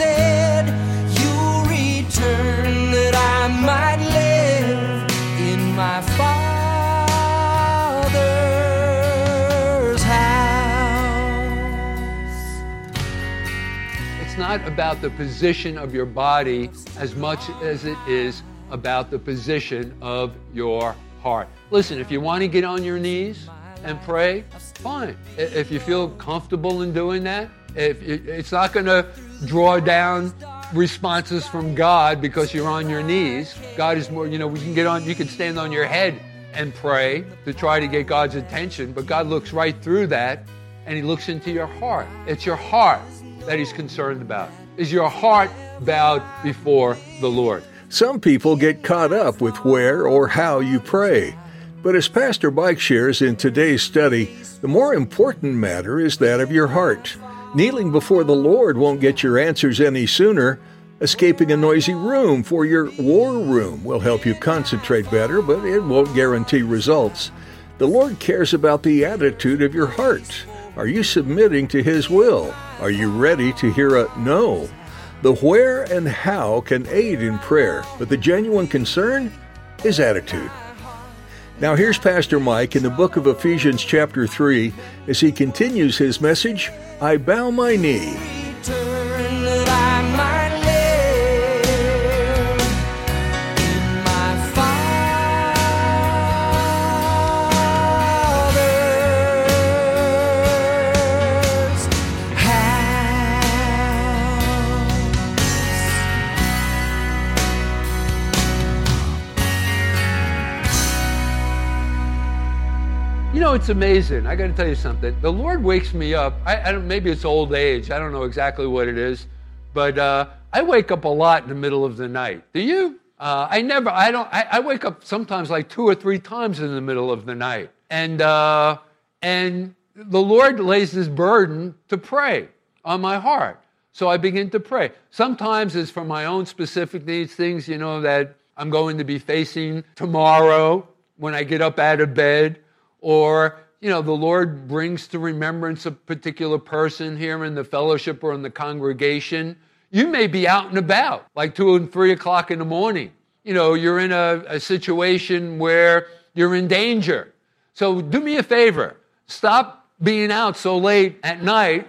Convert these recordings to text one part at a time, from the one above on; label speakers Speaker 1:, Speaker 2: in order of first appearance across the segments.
Speaker 1: said. You'll return that I might live in my Father's house.
Speaker 2: It's not about the position of your body as much as it is about the position of your heart. Listen, if you want to get on your knees and pray, fine. If you feel comfortable in doing that, if it's not going to draw down responses from God because you're on your knees. God is more, you know, we can get on, you can stand on your head and pray to try to get God's attention, but God looks right through that and He looks into your heart. It's your heart that He's concerned about. Is your heart bowed before the Lord?
Speaker 3: Some people get caught up with where or how you pray. But as Pastor Mike shares in today's study, the more important matter is that of your heart. Kneeling before the Lord won't get your answers any sooner. Escaping a noisy room for your war room will help you concentrate better, but it won't guarantee results. The Lord cares about the attitude of your heart. Are you submitting to His will? Are you ready to hear a no? The where and how can aid in prayer, but the genuine concern is attitude. Now, here's Pastor Mike in the book of Ephesians, chapter 3, as he continues his message I bow my knee.
Speaker 2: You know, it's amazing. I got to tell you something. The Lord wakes me up. I, I don't. Maybe it's old age. I don't know exactly what it is, but uh, I wake up a lot in the middle of the night. Do you? Uh, I never. I don't. I, I wake up sometimes like two or three times in the middle of the night, and uh, and the Lord lays this burden to pray on my heart. So I begin to pray. Sometimes it's for my own specific needs, things you know that I'm going to be facing tomorrow when I get up out of bed or you know the lord brings to remembrance a particular person here in the fellowship or in the congregation you may be out and about like two and three o'clock in the morning you know you're in a, a situation where you're in danger so do me a favor stop being out so late at night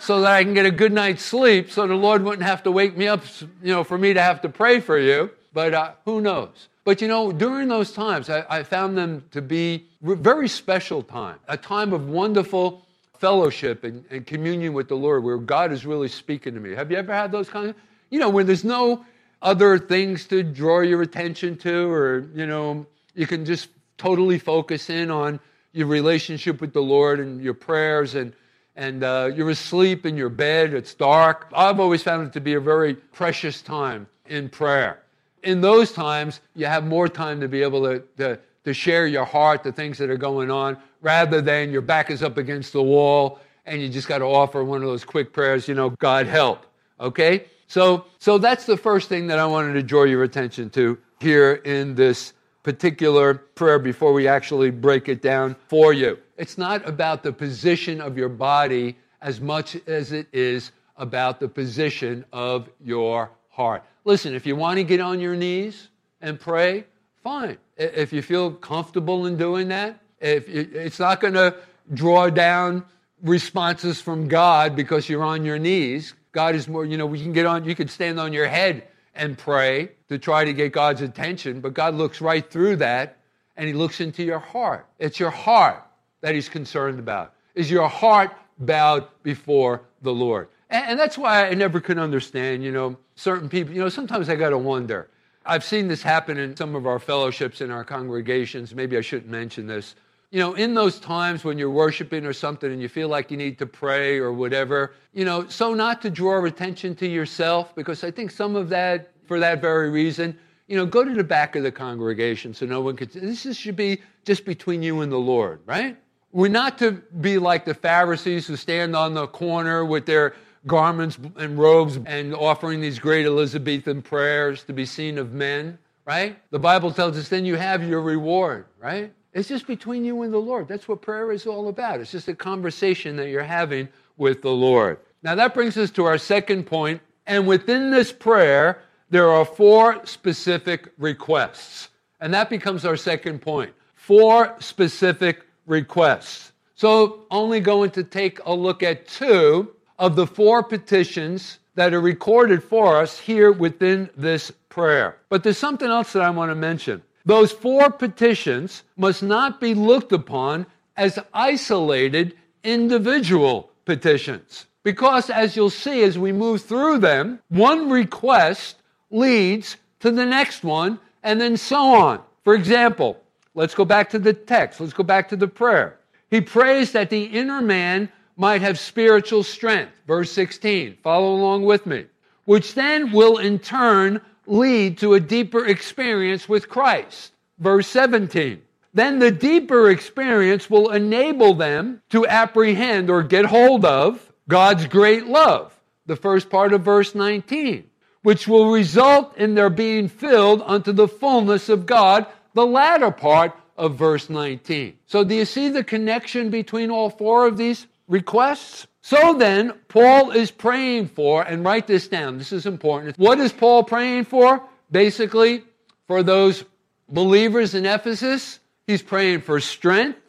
Speaker 2: so that I can get a good night's sleep so the Lord wouldn't have to wake me up, you know, for me to have to pray for you. But uh, who knows? But you know, during those times, I, I found them to be very special time, a time of wonderful fellowship and, and communion with the Lord where God is really speaking to me. Have you ever had those kinds of, you know, when there's no other things to draw your attention to, or, you know, you can just totally focus in on your relationship with the Lord and your prayers and and uh, you're asleep in your bed, it's dark. I've always found it to be a very precious time in prayer. In those times, you have more time to be able to, to, to share your heart, the things that are going on, rather than your back is up against the wall and you just got to offer one of those quick prayers, you know, God help. Okay? So, so that's the first thing that I wanted to draw your attention to here in this particular prayer before we actually break it down for you. It's not about the position of your body as much as it is about the position of your heart. Listen, if you want to get on your knees and pray, fine. If you feel comfortable in doing that, if it- it's not going to draw down responses from God because you're on your knees. God is more, you know, we can get on, you can stand on your head and pray to try to get God's attention, but God looks right through that and He looks into your heart. It's your heart that He's concerned about. Is your heart bowed before the Lord? And, and that's why I never could understand, you know, certain people, you know, sometimes I got to wonder. I've seen this happen in some of our fellowships in our congregations. Maybe I shouldn't mention this, you know, in those times when you're worshiping or something and you feel like you need to pray or whatever, you know, so not to draw attention to yourself, because I think some of that, for that very reason, you know, go to the back of the congregation so no one could. This should be just between you and the Lord, right? We're not to be like the Pharisees who stand on the corner with their garments and robes and offering these great Elizabethan prayers to be seen of men, right? The Bible tells us then you have your reward, right? It's just between you and the Lord. That's what prayer is all about. It's just a conversation that you're having with the Lord. Now that brings us to our second point. and within this prayer, there are four specific requests. And that becomes our second point. Four specific requests. So, only going to take a look at two of the four petitions that are recorded for us here within this prayer. But there's something else that I want to mention. Those four petitions must not be looked upon as isolated individual petitions. Because, as you'll see as we move through them, one request leads to the next one, and then so on. For example, let's go back to the text, let's go back to the prayer. He prays that the inner man might have spiritual strength. Verse 16, follow along with me, which then will in turn lead to a deeper experience with Christ. Verse 17, then the deeper experience will enable them to apprehend or get hold of God's great love. The first part of verse 19 which will result in their being filled unto the fullness of God, the latter part of verse 19. So, do you see the connection between all four of these requests? So then, Paul is praying for, and write this down, this is important. What is Paul praying for? Basically, for those believers in Ephesus, he's praying for strength,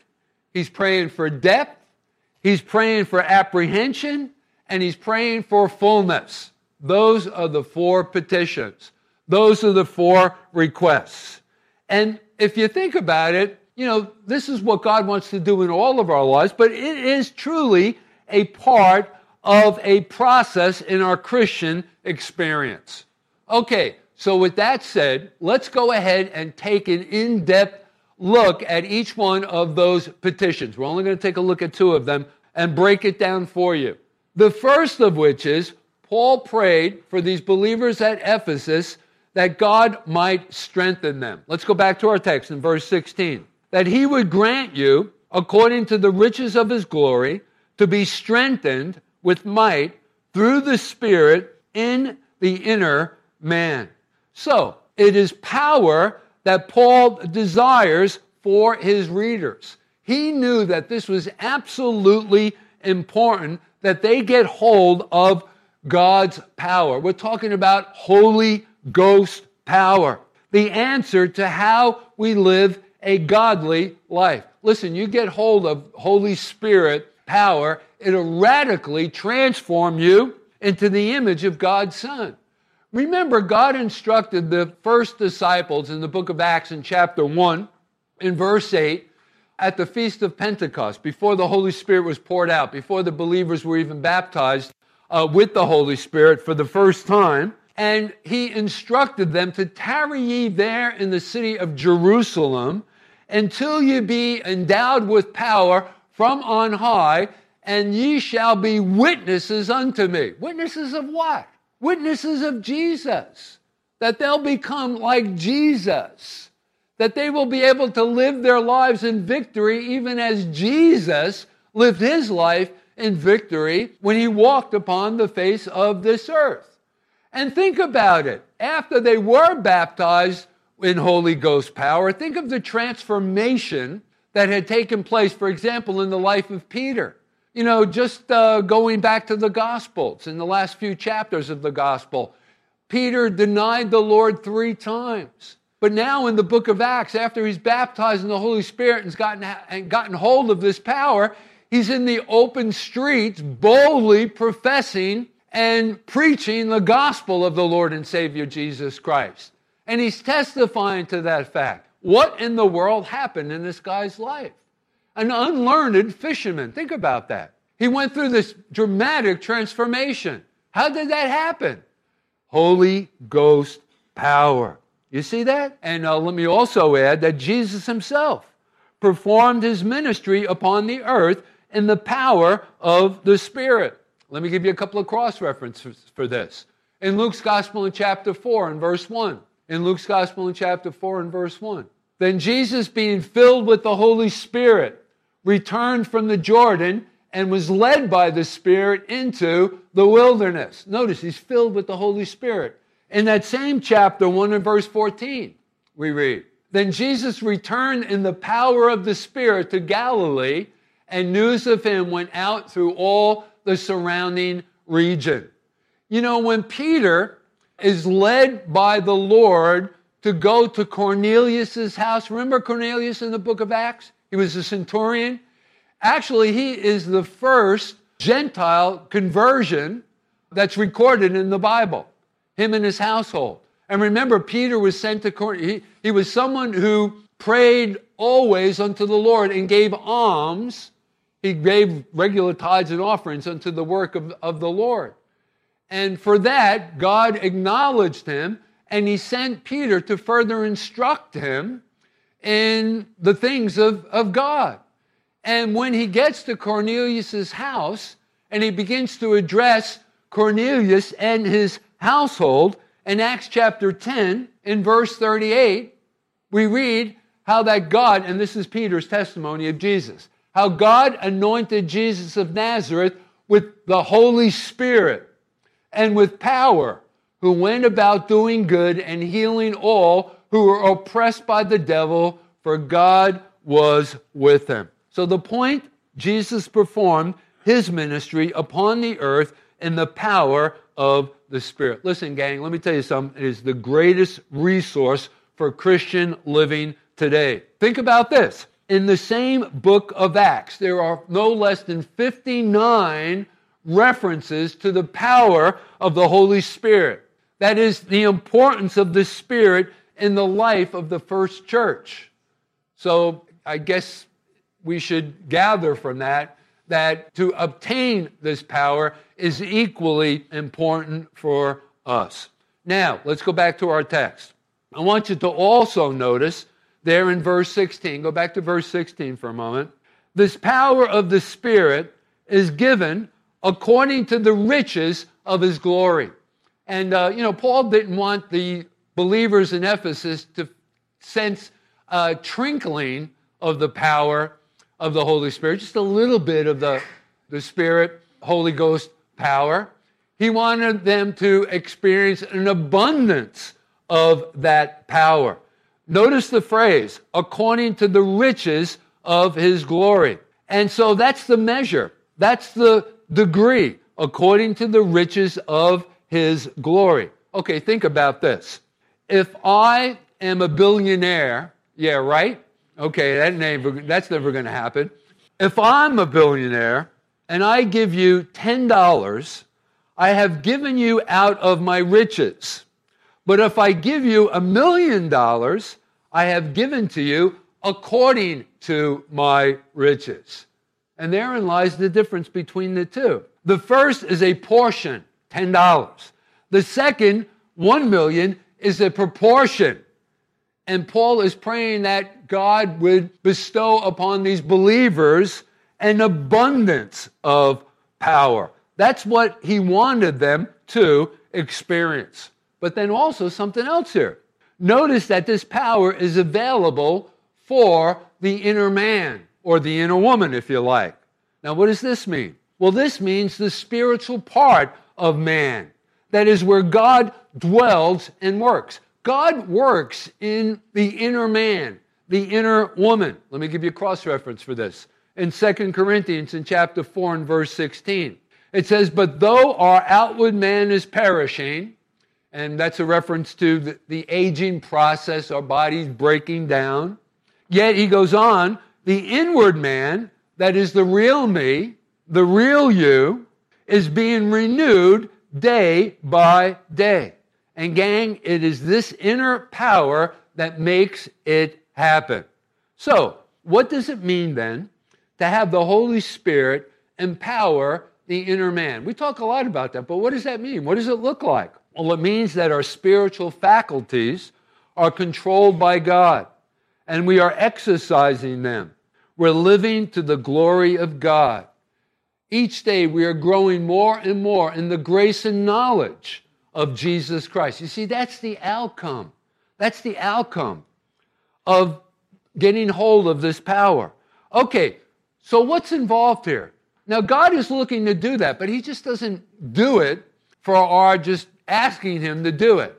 Speaker 2: he's praying for depth, he's praying for apprehension, and he's praying for fullness. Those are the four petitions. Those are the four requests. And if you think about it, you know, this is what God wants to do in all of our lives, but it is truly a part of a process in our Christian experience. Okay, so with that said, let's go ahead and take an in depth look at each one of those petitions. We're only going to take a look at two of them and break it down for you. The first of which is Paul prayed for these believers at Ephesus that God might strengthen them. Let's go back to our text in verse 16. That he would grant you, according to the riches of his glory, to be strengthened with might through the Spirit in the inner man. So, it is power that Paul desires for his readers. He knew that this was absolutely important that they get hold of God's power. We're talking about Holy Ghost power, the answer to how we live a godly life. Listen, you get hold of Holy Spirit power, it'll radically transform you into the image of God's Son. Remember, God instructed the first disciples in the book of Acts in chapter 1, in verse 8, at the Feast of Pentecost, before the Holy Spirit was poured out, before the believers were even baptized uh, with the Holy Spirit for the first time. And he instructed them to tarry ye there in the city of Jerusalem until you be endowed with power from on high, and ye shall be witnesses unto me. Witnesses of what? Witnesses of Jesus. That they'll become like Jesus. That they will be able to live their lives in victory, even as Jesus lived his life in victory when he walked upon the face of this earth. And think about it. After they were baptized in Holy Ghost power, think of the transformation that had taken place, for example, in the life of Peter. You know, just uh, going back to the Gospels, in the last few chapters of the Gospel, Peter denied the Lord three times. But now in the book of Acts, after he's baptized in the Holy Spirit and has gotten, and gotten hold of this power, he's in the open streets boldly professing and preaching the gospel of the Lord and Savior Jesus Christ. And he's testifying to that fact. What in the world happened in this guy's life? An unlearned fisherman. Think about that. He went through this dramatic transformation. How did that happen? Holy Ghost power. You see that? And uh, let me also add that Jesus himself performed his ministry upon the earth in the power of the Spirit. Let me give you a couple of cross references for this. In Luke's Gospel in chapter 4 and verse 1. In Luke's Gospel in chapter 4 and verse 1. Then Jesus, being filled with the Holy Spirit, returned from the Jordan and was led by the Spirit into the wilderness. Notice he's filled with the Holy Spirit. In that same chapter 1 and verse 14, we read, Then Jesus returned in the power of the Spirit to Galilee, and news of him went out through all the surrounding region. You know, when Peter is led by the Lord to go to Cornelius's house, remember Cornelius in the book of Acts? He was a centurion. Actually, he is the first Gentile conversion that's recorded in the Bible, him and his household. And remember, Peter was sent to Cornelius. He, he was someone who prayed always unto the Lord and gave alms. He gave regular tithes and offerings unto the work of, of the Lord. And for that, God acknowledged him and he sent Peter to further instruct him in the things of, of God. And when he gets to Cornelius's house and he begins to address Cornelius and his household, in Acts chapter 10, in verse 38, we read how that God, and this is Peter's testimony of Jesus, how God anointed Jesus of Nazareth with the Holy Spirit and with power, who went about doing good and healing all who were oppressed by the devil, for God was with him. So the point Jesus performed his ministry upon the earth in the power of the Spirit. Listen, gang, let me tell you something. It is the greatest resource for Christian living today. Think about this. In the same book of Acts, there are no less than 59 references to the power of the Holy Spirit. That is the importance of the Spirit in the life of the first church. So I guess we should gather from that that to obtain this power is equally important for us. Now, let's go back to our text. I want you to also notice there in verse 16, go back to verse 16 for a moment. This power of the Spirit is given according to the riches of his glory. And, uh, you know, Paul didn't want the believers in Ephesus to sense a trinkling of the power of the Holy Spirit, just a little bit of the, the Spirit, Holy Ghost power. He wanted them to experience an abundance of that power. Notice the phrase, according to the riches of his glory. And so that's the measure, that's the degree, according to the riches of his glory. Okay, think about this. If I am a billionaire, yeah, right? Okay, that name, that's never going to happen. If I'm a billionaire and I give you $10, I have given you out of my riches. But if I give you a million dollars, I have given to you according to my riches. And therein lies the difference between the two. The first is a portion, $10. The second, 1 million, is a proportion. And Paul is praying that God would bestow upon these believers an abundance of power. That's what he wanted them to experience. But then also something else here. Notice that this power is available for the inner man or the inner woman, if you like. Now, what does this mean? Well, this means the spiritual part of man. That is where God dwells and works. God works in the inner man, the inner woman. Let me give you a cross reference for this. In 2 Corinthians, in chapter 4 and verse 16, it says, But though our outward man is perishing, and that's a reference to the, the aging process, our bodies breaking down, yet he goes on, the inward man, that is the real me, the real you, is being renewed day by day. And, gang, it is this inner power that makes it happen. So, what does it mean then to have the Holy Spirit empower the inner man? We talk a lot about that, but what does that mean? What does it look like? Well, it means that our spiritual faculties are controlled by God. And we are exercising them. We're living to the glory of God. Each day we are growing more and more in the grace and knowledge of Jesus Christ. You see, that's the outcome. That's the outcome of getting hold of this power. Okay, so what's involved here? Now, God is looking to do that, but He just doesn't do it for our just asking Him to do it.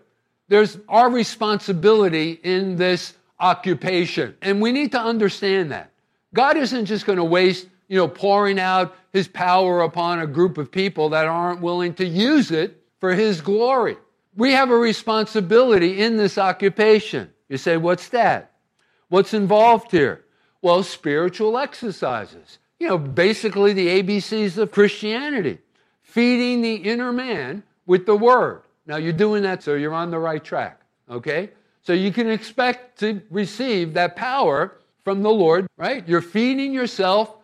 Speaker 2: There's our responsibility in this occupation, and we need to understand that. God isn't just going to waste, you know, pouring out His power upon a group of people that aren't willing to use it for His glory. We have a responsibility in this occupation. You say, what's that? What's involved here? Well, spiritual exercises. You know, basically the ABCs of Christianity. Feeding the inner man with the word. Now you're doing that, so you're on the right track. Okay? So you can expect to receive that power from the Lord, right? You're feeding yourself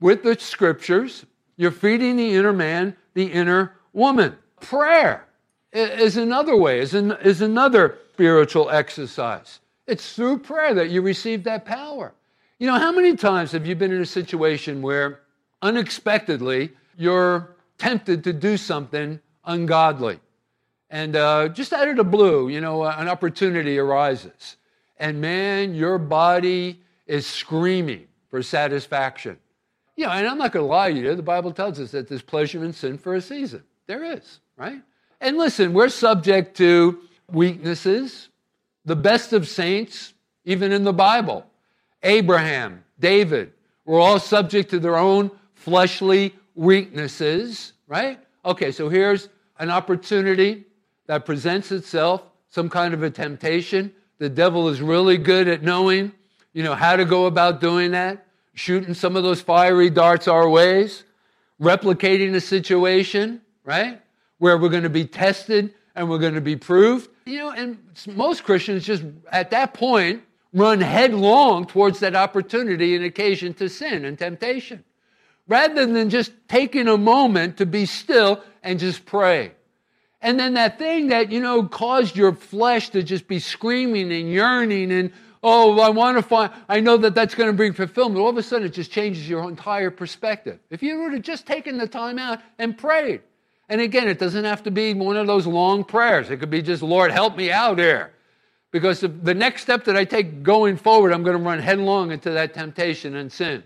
Speaker 2: with the scriptures. You're feeding the inner man, the inner woman. Prayer is another way, is, an, is another spiritual exercise. It's through prayer that you receive that power. You know, how many times have you been in a situation where unexpectedly you're tempted to do something ungodly? And uh, just out of the blue, you know, an opportunity arises. And man, your body is screaming for satisfaction. You know, and I'm not going to lie to you, the Bible tells us that there's pleasure in sin for a season. There is, right? And listen, we're subject to weaknesses, the best of saints, even in the Bible. Abraham, David, were all subject to their own fleshly weaknesses, right? Okay, so here's an opportunity that presents itself, some kind of a temptation. The devil is really good at knowing, you know, how to go about doing that, shooting some of those fiery darts our ways, replicating a situation, right? Where we're going to be tested and we're going to be proved. You know, and most Christians just at that point run headlong towards that opportunity and occasion to sin and temptation, rather than just taking a moment to be still and just pray. And then that thing that, you know, caused your flesh to just be screaming and yearning and, oh, I want to find, I know that that's going to bring fulfillment. All of a sudden, it just changes your entire perspective. If you would have just taken the time out and prayed, and again, it doesn't have to be one of those long prayers. It could be just, Lord, help me out here. Because the next step that I take going forward, I'm going to run headlong into that temptation and sin.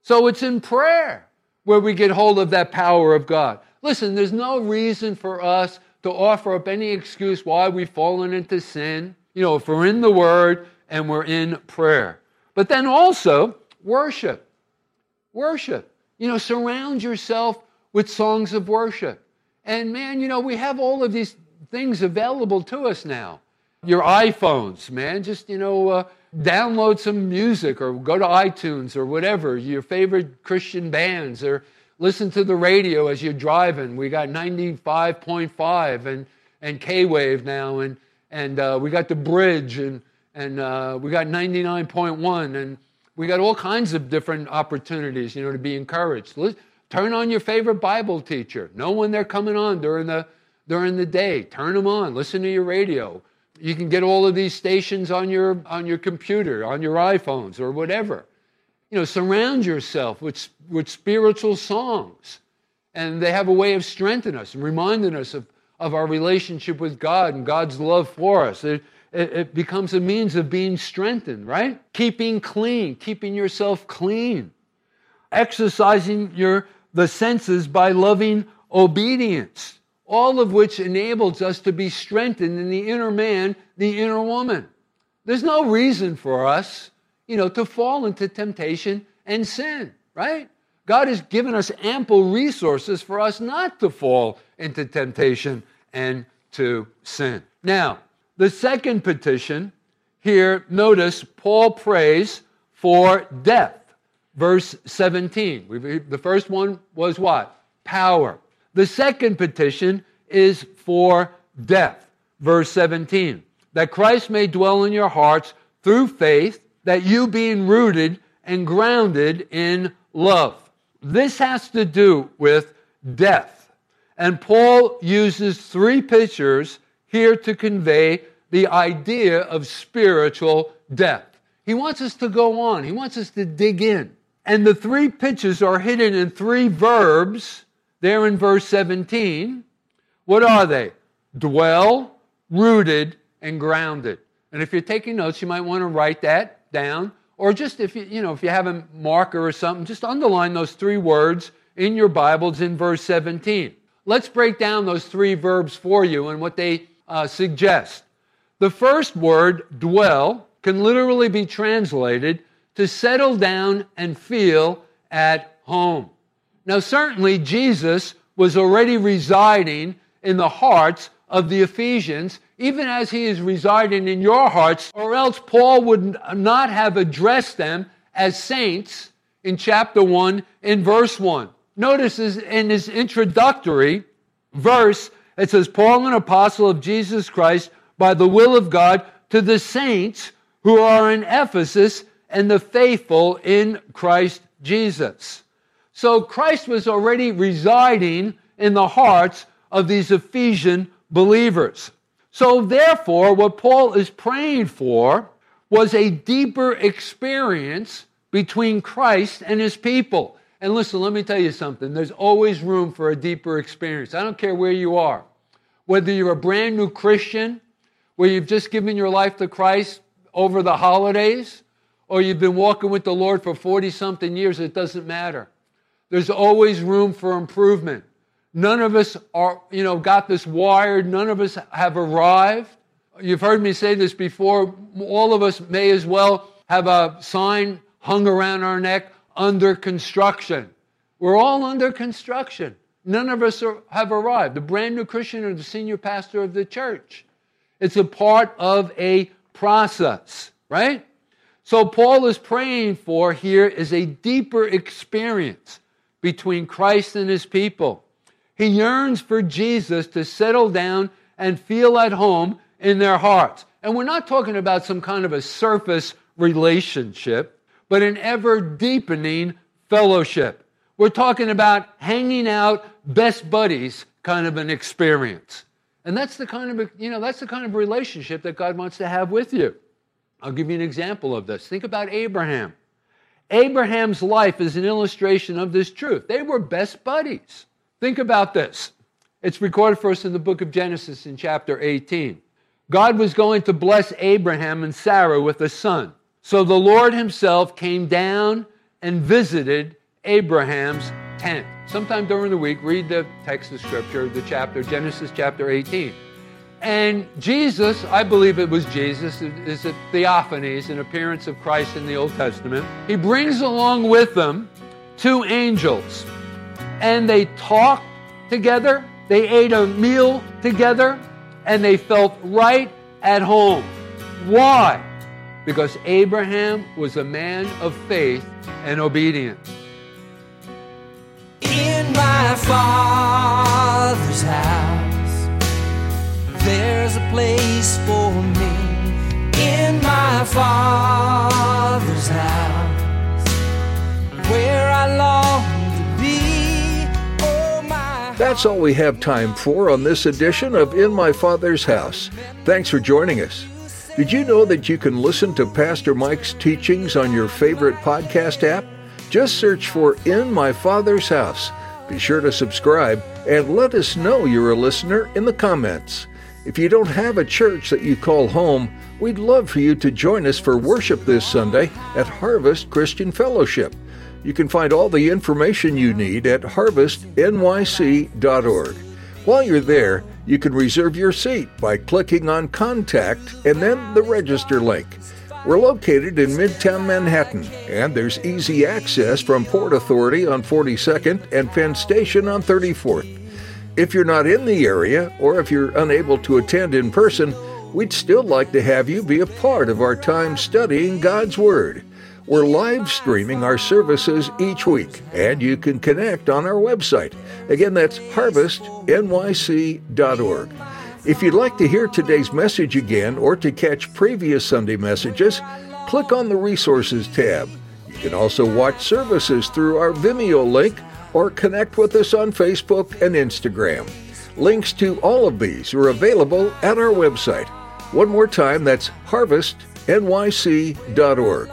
Speaker 2: So it's in prayer where we get hold of that power of God. Listen, there's no reason for us to offer up any excuse why we've fallen into sin. You know, if we're in the Word and we're in prayer. But then also, worship. Worship. You know, surround yourself with songs of worship. And man, you know, we have all of these things available to us now. Your iPhones, man, just, you know, uh, download some music or go to iTunes or whatever, your favorite Christian bands, or listen to the radio as you're driving. We got 95.5 and, and K Wave now, and, and uh, we got the bridge, and, and uh, we got 99.1, and we got all kinds of different opportunities, you know, to be encouraged. Turn on your favorite Bible teacher. Know when they're coming on during the, during the day. Turn them on. Listen to your radio. You can get all of these stations on your, on your computer, on your iPhones, or whatever. You know, surround yourself with, with spiritual songs. And they have a way of strengthening us and reminding us of, of our relationship with God and God's love for us. It, it, it becomes a means of being strengthened, right? Keeping clean, keeping yourself clean, exercising your the senses by loving obedience, all of which enables us to be strengthened in the inner man, the inner woman. There's no reason for us, you know, to fall into temptation and sin, right? God has given us ample resources for us not to fall into temptation and to sin. Now, the second petition here, notice Paul prays for death verse 17. The first one was what? Power. The second petition is for death, verse 17. That Christ may dwell in your hearts through faith, that you being rooted and grounded in love. This has to do with death. And Paul uses three pictures here to convey the idea of spiritual death. He wants us to go on, He wants us to dig in. And the three pictures are hidden in three verbs there in verse 17. What are they? Dwell, rooted, and grounded. And if you're taking notes, you might want to write that down. Or just if you, you know, if you have a marker or something, just underline those three words in your Bibles in verse 17. Let's break down those three verbs for you and what they uh, suggest. The first word, dwell, can literally be translated to settle down and feel at home. Now, certainly, Jesus was already residing in the hearts of the Ephesians, even as he is residing in your hearts, or else Paul would not have addressed them as saints in chapter 1 in verse 1. Notice in his introductory verse, it says, Paul, an apostle of Jesus Christ, by the will of God, to the saints who are in Ephesus and the faithful in Christ Jesus. So Christ was already residing in the hearts of these Ephesian believers. So, therefore, what Paul is praying for was a deeper experience between Christ and his people. And listen, let me tell you something. There's always room for a deeper experience. I don't care where you are. Whether you're a brand new Christian, where you've just given your life to Christ over the holidays, or you've been walking with the Lord for 40 something years, it doesn't matter. There's always room for improvement. None of us are, you know, got this wired. None of us have arrived. You've heard me say this before. All of us may as well have a sign hung around our neck under construction. We're all under construction. None of us are, have arrived. The brand new Christian or the senior pastor of the church. It's a part of a process, right? So, Paul is praying for here is a deeper experience between Christ and his people. He yearns for Jesus to settle down and feel at home in their hearts. And we're not talking about some kind of a surface relationship, but an ever deepening fellowship. We're talking about hanging out, best buddies kind of an experience. And that's the kind of, you know, that's the kind of relationship that God wants to have with you. I'll give you an example of this. Think about Abraham. Abraham's life is an illustration of this truth. They were best buddies. Think about this. It's recorded for us in the book of Genesis in chapter 18. God was going to bless Abraham and Sarah with a son. So the Lord himself came down and visited Abraham's tent. Sometime during the week, read the text of scripture, the chapter, Genesis chapter 18. And Jesus, I believe it was Jesus, is a theophanies, an appearance of Christ in the Old Testament. He brings along with them two angels and they talked together, they ate a meal together, and they felt right at home. Why? Because Abraham was a man of faith and obedience.
Speaker 1: In my father's house, there's a place for me. In my father's house, where I long
Speaker 3: That's all we have time for on this edition of In My Father's House. Thanks for joining us. Did you know that you can listen to Pastor Mike's teachings on your favorite podcast app? Just search for In My Father's House. Be sure to subscribe and let us know you're a listener in the comments. If you don't have a church that you call home, we'd love for you to join us for worship this Sunday at Harvest Christian Fellowship. You can find all the information you need at harvestnyc.org. While you're there, you can reserve your seat by clicking on Contact and then the Register link. We're located in Midtown Manhattan, and there's easy access from Port Authority on 42nd and Penn Station on 34th. If you're not in the area, or if you're unable to attend in person, we'd still like to have you be a part of our time studying God's Word. We're live streaming our services each week, and you can connect on our website. Again, that's harvestnyc.org. If you'd like to hear today's message again or to catch previous Sunday messages, click on the Resources tab. You can also watch services through our Vimeo link or connect with us on Facebook and Instagram. Links to all of these are available at our website. One more time, that's harvestnyc.org.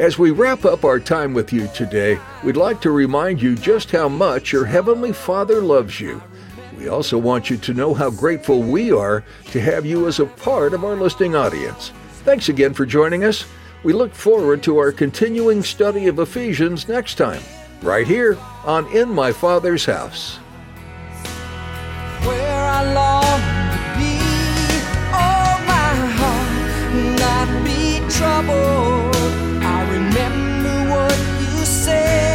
Speaker 3: As we wrap up our time with you today, we'd like to remind you just how much your Heavenly Father loves you. We also want you to know how grateful we are to have you as a part of our listening audience. Thanks again for joining us. We look forward to our continuing study of Ephesians next time, right here on In My Father's House.
Speaker 1: say